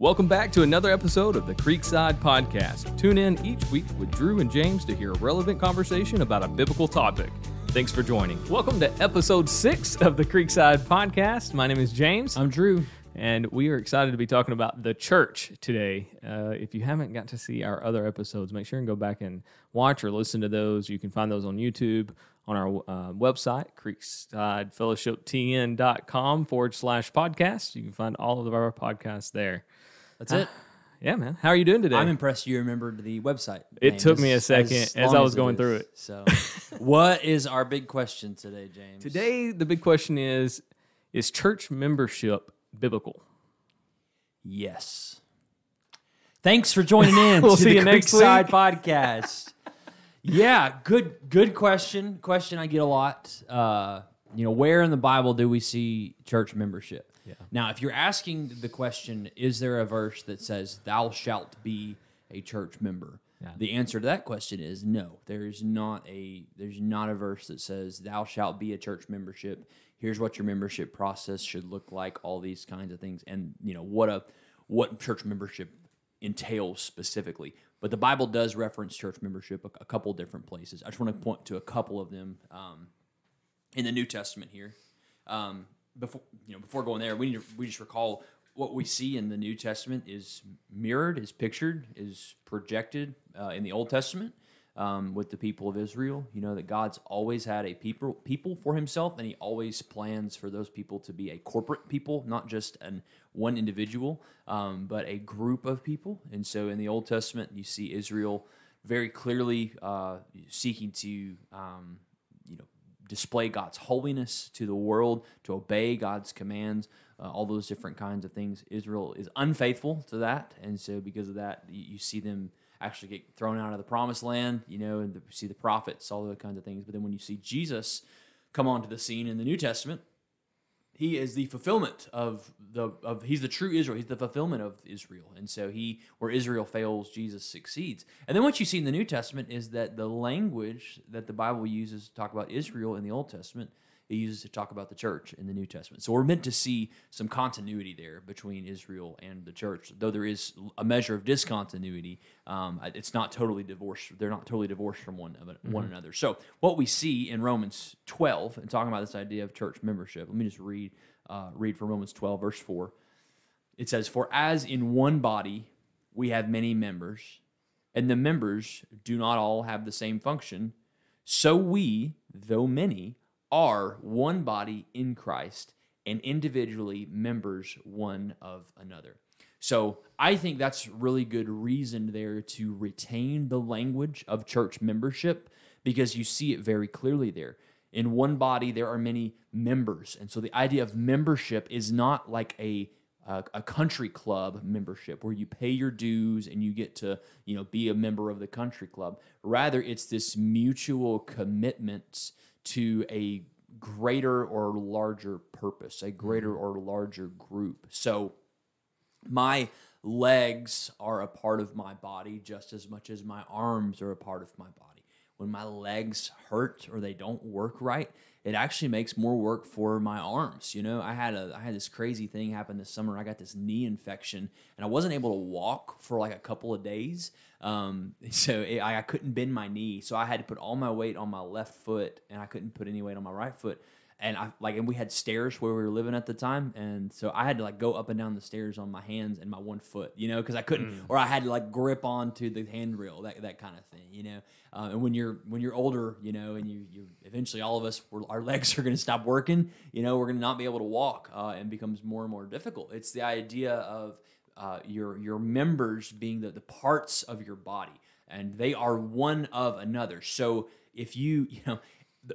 Welcome back to another episode of the Creekside Podcast. Tune in each week with Drew and James to hear a relevant conversation about a biblical topic. Thanks for joining. Welcome to episode six of the Creekside Podcast. My name is James. I'm Drew. And we are excited to be talking about the church today. Uh, if you haven't got to see our other episodes, make sure and go back and watch or listen to those. You can find those on YouTube, on our uh, website, creeksidefellowshiptn.com forward slash podcast. You can find all of our podcasts there. That's it. Yeah, man. How are you doing today? I'm impressed you remembered the website. It name took me a as- second as long I was going through it. So, what is our big question today, James? Today, the big question is Is church membership biblical? yes. Thanks for joining in We'll to see the you next week. podcast. yeah, good good question. Question I get a lot. Uh, you know, where in the Bible do we see church membership? Yeah. Now, if you're asking the question, is there a verse that says "Thou shalt be a church member"? Yeah. The answer to that question is no. There's not a there's not a verse that says "Thou shalt be a church membership." Here's what your membership process should look like. All these kinds of things, and you know what a what church membership entails specifically. But the Bible does reference church membership a, a couple different places. I just want to point to a couple of them um, in the New Testament here. Um, before you know, before going there, we need to, we just recall what we see in the New Testament is mirrored, is pictured, is projected uh, in the Old Testament um, with the people of Israel. You know that God's always had a people people for Himself, and He always plans for those people to be a corporate people, not just an one individual, um, but a group of people. And so, in the Old Testament, you see Israel very clearly uh, seeking to um, display God's holiness to the world, to obey God's commands, uh, all those different kinds of things. Israel is unfaithful to that, and so because of that, you, see them actually get thrown out of the promised land. You know, and the, see the prophets, all those kinds of things. But then when you see Jesus come onto the scene in the New Testament, he is the fulfillment of the of he's the true Israel. He's the fulfillment of Israel, and so he where Israel fails, Jesus succeeds. And then what you see in the New Testament is that the language that the Bible uses to talk about Israel in the Old Testament, it uses to talk about the church in the New Testament. So we're meant to see some continuity there between Israel and the church, though there is a measure of discontinuity. Um, it's not totally divorced. They're not totally divorced from one of one another. So what we see in Romans 12 and talking about this idea of church membership. Let me just read uh, read from Romans 12 verse 4. It says, "For as in one body we have many members, and the members do not all have the same function, so we, though many, are one body in Christ and individually members one of another. So I think that's really good reason there to retain the language of church membership because you see it very clearly there. In one body, there are many members. And so the idea of membership is not like a a, country club membership where you pay your dues and you get to you know be a member of the country club rather it's this mutual commitment to a greater or larger purpose a greater mm-hmm. or larger group. So my legs are a part of my body just as much as my arms are a part of my body when my legs hurt or they don't work right it actually makes more work for my arms you know? I had a i had this crazy thing happen this summer. I got this knee infection and i wasn't able to walk for like a couple of days um, so it, I, I couldn't bend my knee. So i had to put all my weight on my left foot and i couldn't put any weight on my right foot and I like and we had stairs where we were living at the time, and so I had to like go up and down the stairs on my hands and my one foot, you know, because I couldn't, or I had to like grip onto the handrail, that that kind of thing, you know. Uh, and when you're when you're older, you know, and you you eventually all of us we're, our legs are going to stop working, you know, we're going to not be able to walk, uh, and becomes more and more difficult. It's the idea of uh, your your members being the, the parts of your body, and they are one of another. So if you you know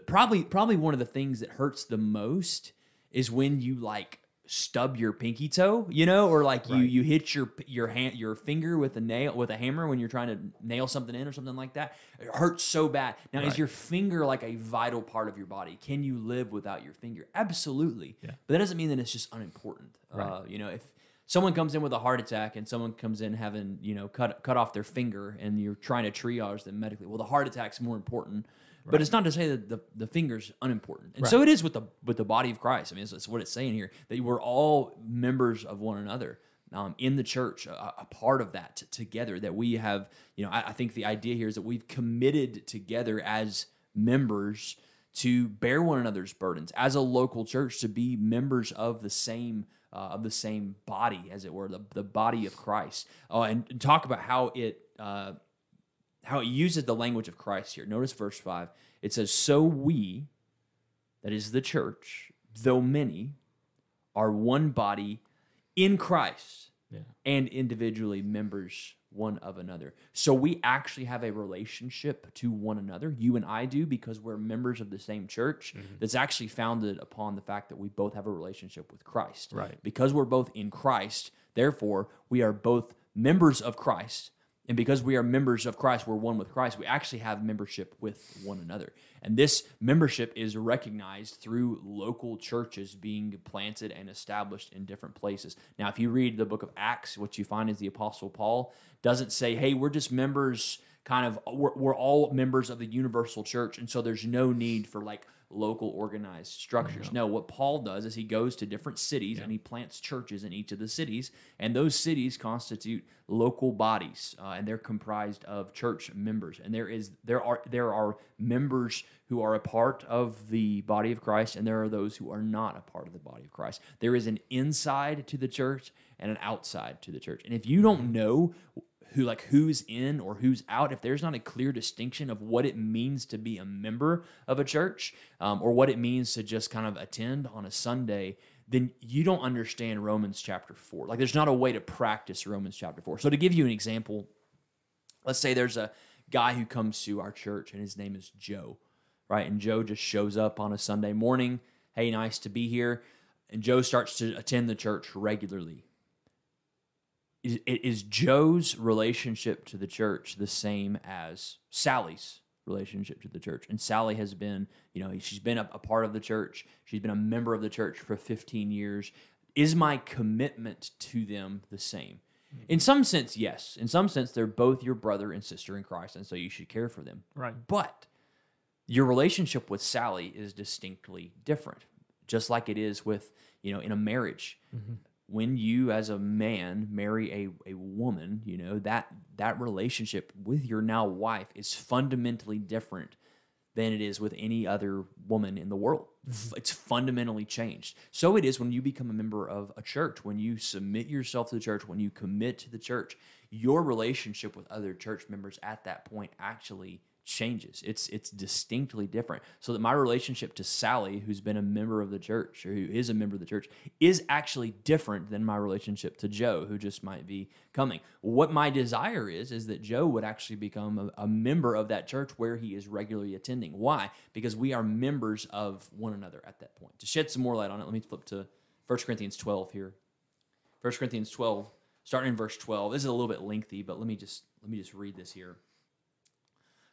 probably probably one of the things that hurts the most is when you like stub your pinky toe, you know, or like you Right. you hit your your hand your finger with a nail with a hammer when you're trying to nail something in or something like that. It hurts so bad. Now, Right. is your finger like a vital part of your body? Can you live without your finger? Absolutely. Yeah. But that doesn't mean that it's just unimportant. Right. Uh, you know, if someone comes in with a heart attack and someone comes in having you know cut cut off their finger and you're trying to triage them medically, well, the heart attack's more important. But it's not to say that the, the finger's unimportant, and so it is with the with the body of Christ. I mean, it's, it's what it's saying here that we're all members of one another. um, in the church, a, a part of that t- together. That we have, you know, I, I think the idea here is that we've committed together as members to bear one another's burdens as a local church to be members of the same uh, of the same body as it were the, the body of christ uh, and, and talk about how it uh, how it uses the language of christ here notice verse 5 it says so we that is the church though many are one body in christ Yeah. and individually members one of another. So we actually have a relationship to one another. You and I do because we're members of the same church mm-hmm. that's actually founded upon the fact that we both have a relationship with Christ. Right. Because we're both in Christ, therefore we are both members of Christ. And because we are members of Christ, we're one with Christ, we actually have membership with one another. And this membership is recognized through local churches being planted and established in different places. Now, if you read the book of Acts, what you find is the Apostle Paul doesn't say, hey, we're just members, kind of, we're, we're all members of the universal church. And so there's no need for like local organized structures. No, what Paul does is he goes to different cities and he plants churches in each of the cities, and those cities constitute local bodies, uh, and they're comprised of church members. And there is there are there are members who are a part of the body of Christ, and there are those who are not a part of the body of Christ. There is an inside to the church and an outside to the church. And if you don't know who like who's in or who's out if there's not a clear distinction of what it means to be a member of a church um, or what it means to just kind of attend on a sunday then you don't understand romans chapter 4 like there's not a way to practice romans chapter 4 so to give you an example let's say there's a guy who comes to our church and his name is joe right? And joe just shows up on a sunday morning. Hey nice to be here. And joe starts to attend the church regularly is, is Joe's relationship to the church the same as Sally's relationship to the church? And Sally has been, you know, she's been a, a part of the church. She's been a member of the church for 15 years. Is my commitment to them the same? Mm-hmm. In some sense, yes. In some sense, they're both your brother and sister in Christ, and so you should care for them. Right. But your relationship with Sally is distinctly different, just like it is with, you know, in a marriage. Mm-hmm. When you as a man marry a, a woman, you know, that that relationship with your now wife is fundamentally different than it is with any other woman in the world. F- mm-hmm. It's fundamentally changed. So it is when you become a member of a church, when you submit yourself to the church, when you commit to the church, your relationship with other church members at that point actually changes. It's it's distinctly different. So that my relationship to Sally, who's been a member of the church or who is a member of the church, is actually different than my relationship to Joe, who just might be coming. What my desire is is that Joe would actually become a, a member of that church where he is regularly attending. Why? Because we are members of one another at that point. To shed some more light on it, let me flip to 1 Corinthians 12 here. 1 Corinthians 12, starting in verse 12. This is a little bit lengthy, but let me just let me just read this here.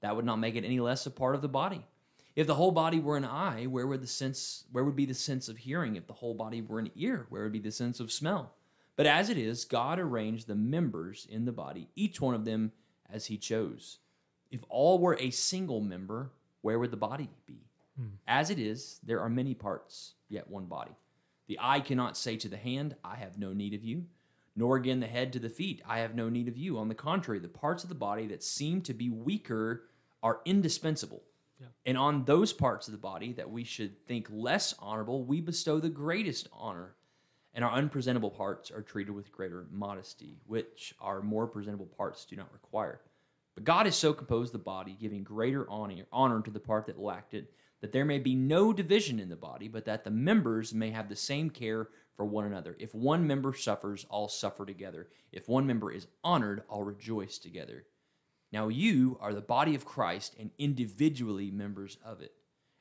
that would not make it any less a part of the body. If the whole body were an eye, where would the sense where would be the sense of hearing? If the whole body were an ear, where would be the sense of smell? But as it is, God arranged the members in the body, each one of them as he chose. If all were a single member, where would the body be? Hmm. As it is, there are many parts, yet one body. The eye cannot say to the hand, I have no need of you, nor again the head to the feet, I have no need of you. On the contrary, the parts of the body that seem to be weaker are indispensable. And on those parts of the body that we should think less honorable, we bestow the greatest honor. And our unpresentable parts are treated with greater modesty, which our more presentable parts do not require. But God has so composed the body, giving greater honor, honor to the part that lacked it, that there may be no division in the body, but that the members may have the same care for one another. If one member suffers, all suffer together. If one member is honored, all rejoice together. Now you are the body of Christ and individually members of it.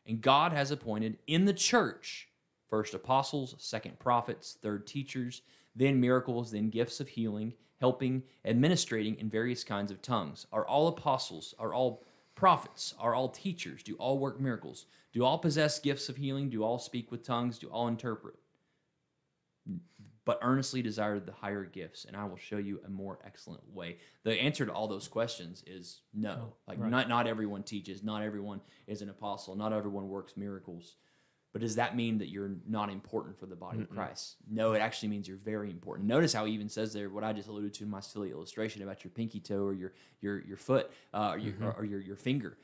And God has appointed in the church first apostles, second prophets, third teachers, then miracles, then gifts of healing, helping, administrating in various kinds of tongues. Are all apostles? Are all prophets? Are all teachers? Do all work miracles? Do all possess gifts of healing? Do all speak with tongues? Do all interpret? But earnestly desire the higher gifts, and I will show you a more excellent way. The answer to all those questions is no. like right. not not everyone teaches, not everyone is an apostle, not everyone works miracles. But does that mean that you're not important for the body of Christ? No, it actually means you're very important. Notice how he even says there what I just alluded to in my silly illustration about your pinky toe or your your your foot uh, or, your, or your your finger.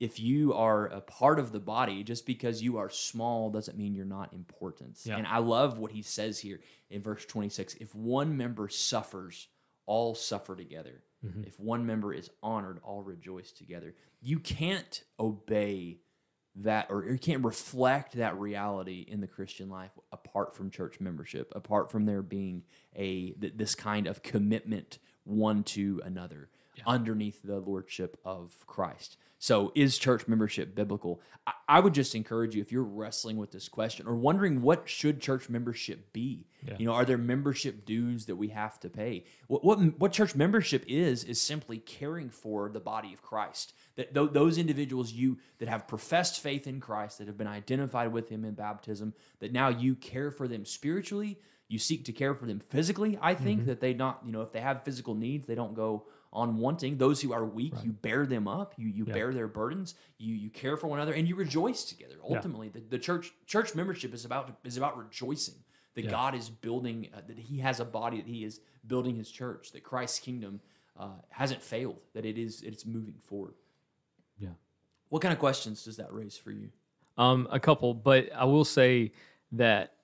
If you are a part of the body, just because you are small doesn't mean you're not important. Yeah. And I love what he says here in verse 26. If one member suffers, all suffer together. Mm-hmm. If one member is honored, all rejoice together. You can't obey that or you can't reflect that reality in the Christian life apart from church membership, apart from there being a th- this kind of commitment one to another underneath the lordship of Christ. So, is church membership biblical? I, I would just encourage you if you're wrestling with this question or wondering what should church membership be. Yeah. You know, are there membership dues that we have to pay? What, what what church membership is is simply caring for the body of Christ. That th- those individuals you that have professed faith in Christ, that have been identified with Him in baptism, that now you care for them spiritually. You seek to care for them physically. I think mm-hmm. that they not, you know, if they have physical needs, they don't go on wanting. Those who are weak, you bear them up. You you bear their burdens. You you care for one another, and you rejoice together. Ultimately, the, the church church membership is about is about rejoicing that Yeah. God is building, uh, that He has a body, that He is building His church, that Christ's kingdom uh, hasn't failed, that it is it's moving forward. Yeah. What kind of questions does that raise for you? Um, a couple, but I will say that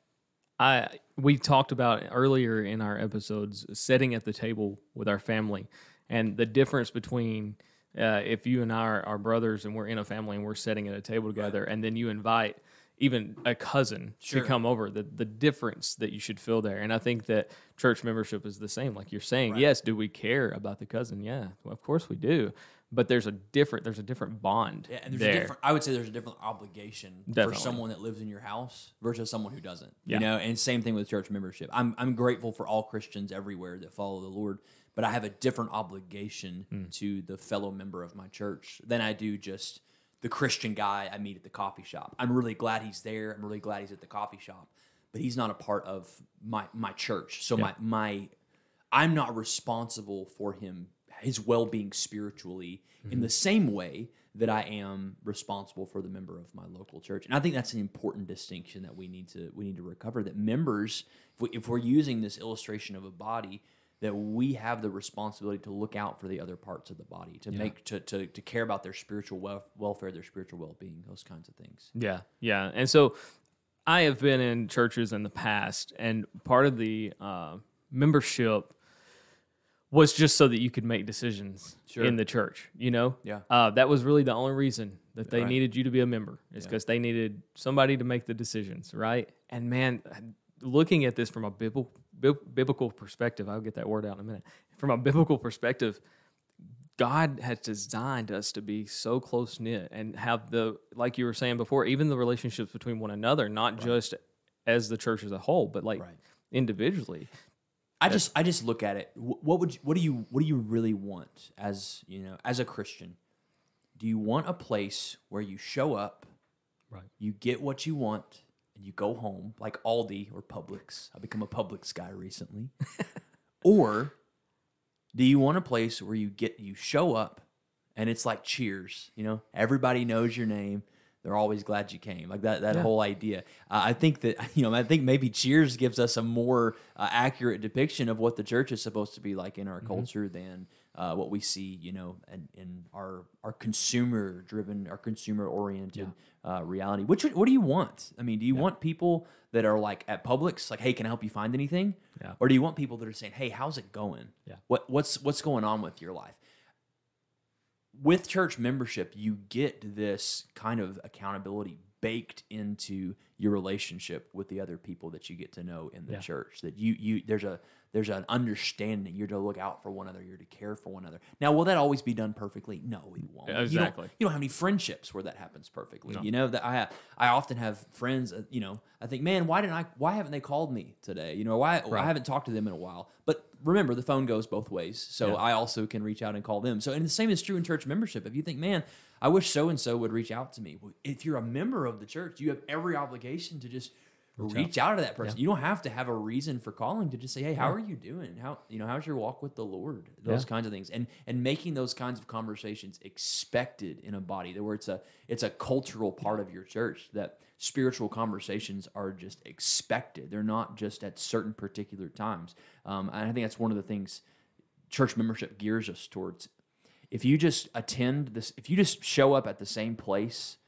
I we talked about earlier in our episodes sitting at the table with our family and the difference between uh, if you and I are, are brothers and we're in a family and we're sitting at a table together, and then you invite even a cousin Sure. to come over, the the difference that you should feel there. And I think that church membership is the same. Like you're saying, yes, do we care about the cousin? Yeah, well, of course we do. But there's a different there's a different bond Yeah, and there's there. a different. I would say there's a different obligation Definitely. for someone that lives in your house versus someone who doesn't. Yeah. You know, and same thing with church membership. I'm I'm grateful for all Christians everywhere that follow the Lord, but I have a different obligation Hmm. to the fellow member of my church than I do just the Christian guy I meet at the coffee shop. I'm really glad he's there. I'm really glad he's at the coffee shop, but he's not a part of my my church. So my my I'm not responsible for him his well-being spiritually in the same way that I am responsible for the member of my local church. And I think that's an important distinction that we need to we need to recover that members if, we, if we're using this illustration of a body that we have the responsibility to look out for the other parts of the body to make to, to to care about their spiritual wel- welfare, their spiritual well-being, those kinds of things. Yeah, yeah. And so I have been in churches in the past, and part of the uh, membership was just so that you could make decisions Sure. in the church. You know, Yeah. Uh, that was really the only reason that they Right. needed you to be a member is because they needed somebody to make the decisions, right? And man, looking at this from a biblical biblical perspective, I'll get that word out in a minute. From a biblical perspective, God has designed us to be so close knit and have the, like you were saying before, even the relationships between one another, not just as the church as a whole, but like Right. individually. I just I just look at it. What would you, what do you what do you really want as you know as a Christian? Do you want a place where you show up, Right. you get what you want, and you go home like Aldi or Publix? I've become a Publix guy recently. or do you want a place where you get you show up and it's like Cheers? You know, everybody knows your name. They're always glad you came. Like that that Yeah. whole idea. Uh, I think that you know. I think maybe Cheers gives us a more uh, accurate depiction of what the church is supposed to be like in our Mm-hmm. culture than uh, what we see. You know, in, in our our consumer driven, our consumer oriented uh, reality. Which what do you want? I mean, do you want people that are like at Publix, like, hey, can I help you find anything? Yeah. Or do you want people that are saying, hey, how's it going? Yeah. What what's what's going on with your life? With church membership, you get this kind of accountability baked into your relationship with the other people that you get to know in the Yeah. church. That you you there's a there's an understanding. You're to look out for one another. You're to care for one another. Now, will that always be done perfectly? No, it won't. Yeah, You don't- exactly. You don't, have any friendships where that happens perfectly. You know that I I often have friends. uh, You know, I think, man, why didn't I? Why haven't they called me today? You know, why I haven't talked to them in a while. But remember, the phone goes both ways, so I also can reach out and call them. So, and the same is true in church membership. If you think, man, I wish so and so would reach out to me. Well, if you're a member of the church, you have every obligation to just reach, out. to that person. You don't have to have a reason for calling to just say, "Hey, how are you doing? How you know how's your walk with the Lord?" Those Yeah. kinds of things, and and making those kinds of conversations expected in a body, that where it's a it's a cultural part of your church that spiritual conversations are just expected. They're not just at certain particular times. Um, and I think that's one of the things church membership gears us towards. If you just attend this, if you just show up at the same place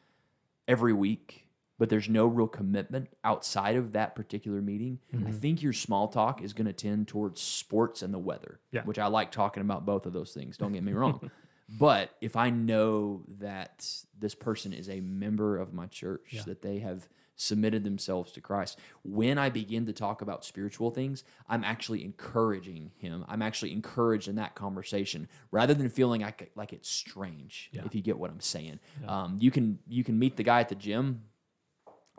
every week, but there's no real commitment outside of that particular meeting, I think your small talk is going to tend towards sports and the weather, Yeah. which I like talking about both of those things. Don't get me wrong. but if I know that this person is a member of my church, that they have submitted themselves to Christ, when I begin to talk about spiritual things, I'm actually encouraging him. I'm actually encouraged in that conversation rather than feeling like, like it's strange, if you get what I'm saying. Um, you can you can meet the guy at the gym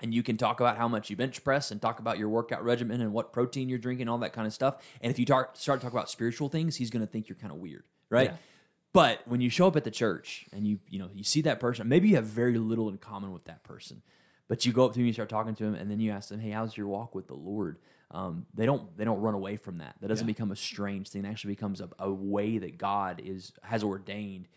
and you can talk about how much you bench press and talk about your workout regimen and what protein you're drinking, all that kind of stuff. And if you tar- start to talk about spiritual things, he's going to think you're kind of weird, right? Yeah. But when you show up at the church and you you know you see that person, maybe you have very little in common with that person, but you go up to him, you start talking to him, and then you ask them, "Hey, how's your walk with the Lord?" Um, they don't they don't run away from that. That doesn't become a strange thing. It actually becomes a, a way that God is has ordained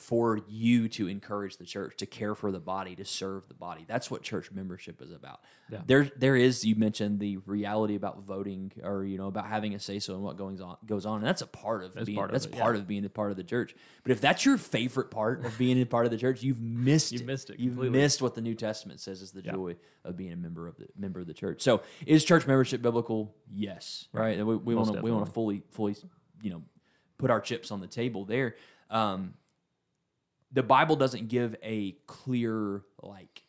for you to encourage the church, to care for the body, to serve the body. That's what church membership is about. Yeah. There, there is. You mentioned the reality about voting, or you know, about having a say so in what goes on. Goes on, and that's a part of being. part of that's it, part yeah. of being a part of the church. But if that's your favorite part of being a part of the church, you've missed. You've missed it You've completely. missed what the New Testament says is the joy of being a member of the member of the church. So, is church membership biblical? Yes. Right. And We, we want to we want to fully fully you know put our chips on the table there. Um, the Bible doesn't give a clear like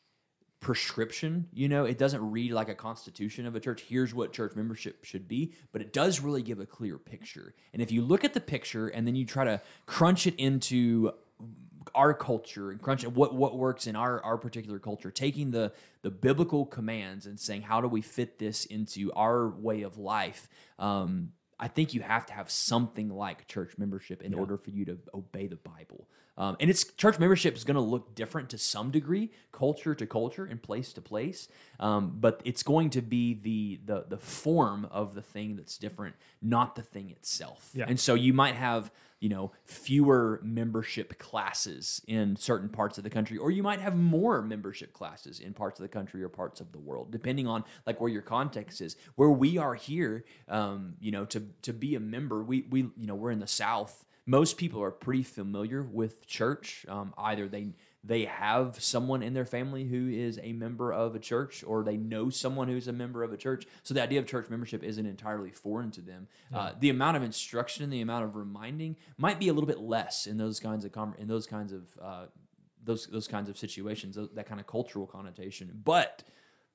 prescription. You know, it doesn't read like a constitution of a church. Here's what church membership should be, but it does really give a clear picture. And if you look at the picture and then you try to crunch it into our culture and crunch it what what works in our our particular culture taking the the biblical commands and saying how do we fit this into our way of life um I think you have to have something like church membership in order for you to obey the Bible. Um, and it's church membership is going to look different to some degree, culture to culture and place to place. Um, but it's going to be the the the form of the thing that's different, not the thing itself. Yeah. And so you might have you know fewer membership classes in certain parts of the country or you might have more membership classes in parts of the country or parts of the world depending on like where your context is where we are here um, you know to to be a member we we you know we're in the south most people are pretty familiar with church. Um, either they they have someone in their family who is a member of a church or they know someone who's a member of a church. So the idea of church membership isn't entirely foreign to them. Uh, the amount of instruction the amount of reminding might be a little bit less in those kinds of com- in those kinds of uh, those those kinds of situations that kind of cultural connotation. But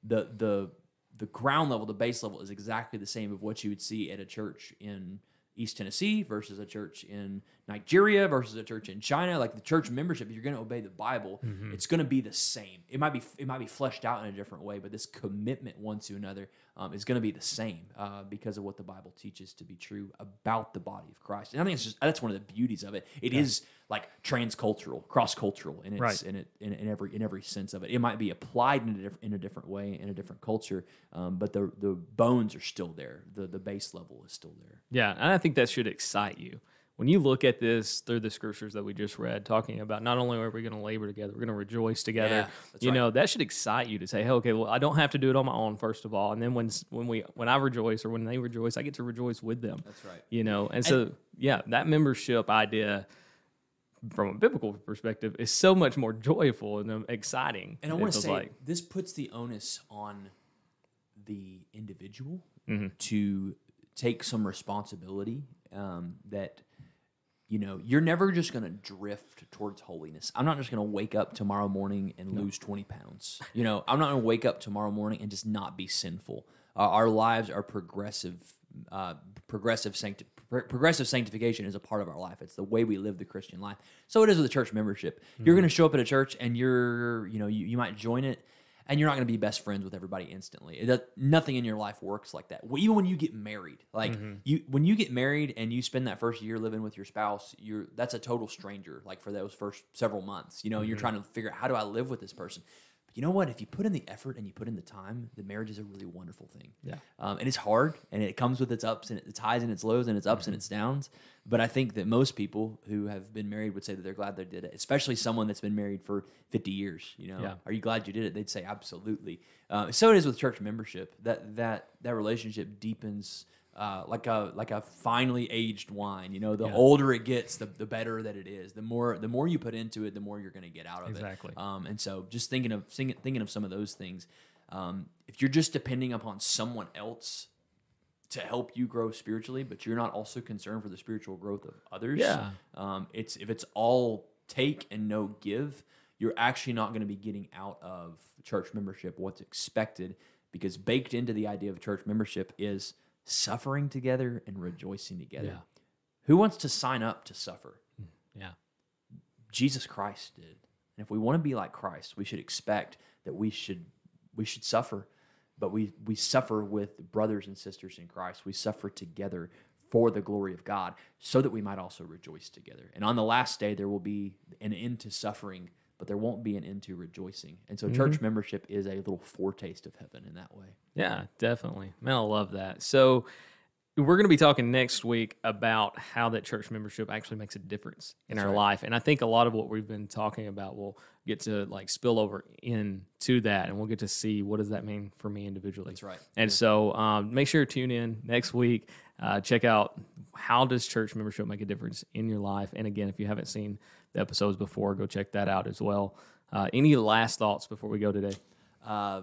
the the the ground level the base level is exactly the same of what you would see at a church in East Tennessee versus a church in Nigeria versus a church in China. Like the church membership, you're going to obey the Bible, it's going to be the same. It might be it might be fleshed out in a different way, but this commitment one to another um, is going to be the same uh, because of what the Bible teaches to be true about the body of Christ. And I think it's just that's one of the beauties of it. It is like transcultural, cross cultural in its Right. in it in, in every in every sense of it. It might be applied in a different in a different way in a different culture, um, but the the bones are still there. The the base level is still there. Yeah, and I think that should excite you. When you look at this through the scriptures that we just read, talking about not only are we going to labor together, we're going to rejoice together. Yeah, you right. know that should excite you to say, "Hey, okay, well, I don't have to do it on my own, first of all, and then when when we when I rejoice or when they rejoice, I get to rejoice with them." That's right. You know, and so yeah, that membership idea from a biblical perspective is so much more joyful and um, exciting. And I want to say like. this puts the onus on the individual Mm-hmm. to take some responsibility um, that you know you're never just going to drift towards holiness i'm not just going to wake up tomorrow morning and lose 20 pounds you know i'm not going to wake up tomorrow morning and just not be sinful uh, our lives are progressive uh, progressive sancti- pro- progressive sanctification is a part of our life. It's the way we live the Christian life. So it is with the church membership. You're mm-hmm. going to show up at a church and you're, you know, you, you might join it and you're not going to be best friends with everybody instantly. It does, nothing in your life works like that. Well, even when you get married, like mm-hmm. you when you get married and you spend that first year living with your spouse, you're that's a total stranger. Like for those first several months, you know, you're mm-hmm. trying to figure out how do I live with this person. You know what? If you put in the effort and you put in the time, the marriage is a really wonderful thing. Yeah. Um, and it's hard, and it comes with its ups and its highs and its lows and its ups and Mm-hmm. its downs. But I think that most people who have been married would say that they're glad they did it, especially someone that's been married for 50 years. You know, Yeah. are you glad you did it? They'd say absolutely. Uh, so it is with church membership. That that that relationship deepens. Uh, like a like a finely aged wine, you know. The Yeah. older it gets, the, the better that it is. The more the more you put into it, the more you're going to get out of Exactly. it. Um, and so, just thinking of thinking, thinking of some of those things. Um, if you're just depending upon someone else to help you grow spiritually, but you're not also concerned for the spiritual growth of others. Yeah. Um, it's if it's all take and no give, you're actually not going to be getting out of church membership what's expected because baked into the idea of church membership is suffering together and rejoicing together. Yeah. Who wants to sign up to suffer? Mm, yeah. Jesus Christ did. And if we want to be like Christ, we should expect that we should we should suffer, but we we suffer with brothers and sisters in Christ. We suffer together for the glory of God, so that we might also rejoice together. And on the last day there will be an end to suffering, but there won't be an end to rejoicing. And so church membership is a little foretaste of heaven in that way. Yeah, definitely. Man, I love that. So we're going to be talking next week about how that church membership actually makes a difference in our life. And I think a lot of what we've been talking about will get to like spill over into that and we'll get to see what does that mean for me individually. That's right. And so um, make sure to tune in next week. Uh, check out how does church membership make a difference in your life. And again, if you haven't seen the episodes before, go check that out as well. Uh, any last thoughts before we go today? uh,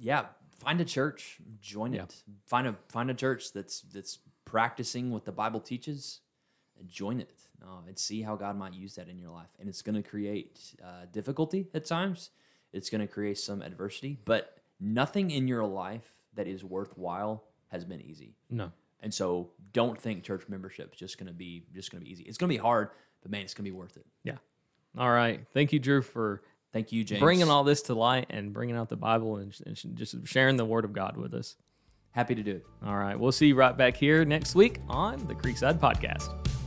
yeah, find a church, join Yeah. it. Find a find a church that's that's practicing what the Bible teaches, and join it, uh, and see how God might use that in your life. And it's going to create uh, difficulty at times. It's going to create some adversity, but nothing in your life that is worthwhile has been easy. No. And so, don't think church membership is just going to be just going to be easy. It's going to be hard, but man, it's going to be worth it. Yeah. All right. Thank you, Drew, for Thank you, James. bringing all this to light and bringing out the Bible and, and just sharing the Word of God with us. Happy to do it. All right. We'll see you right back here next week on the Creekside Podcast.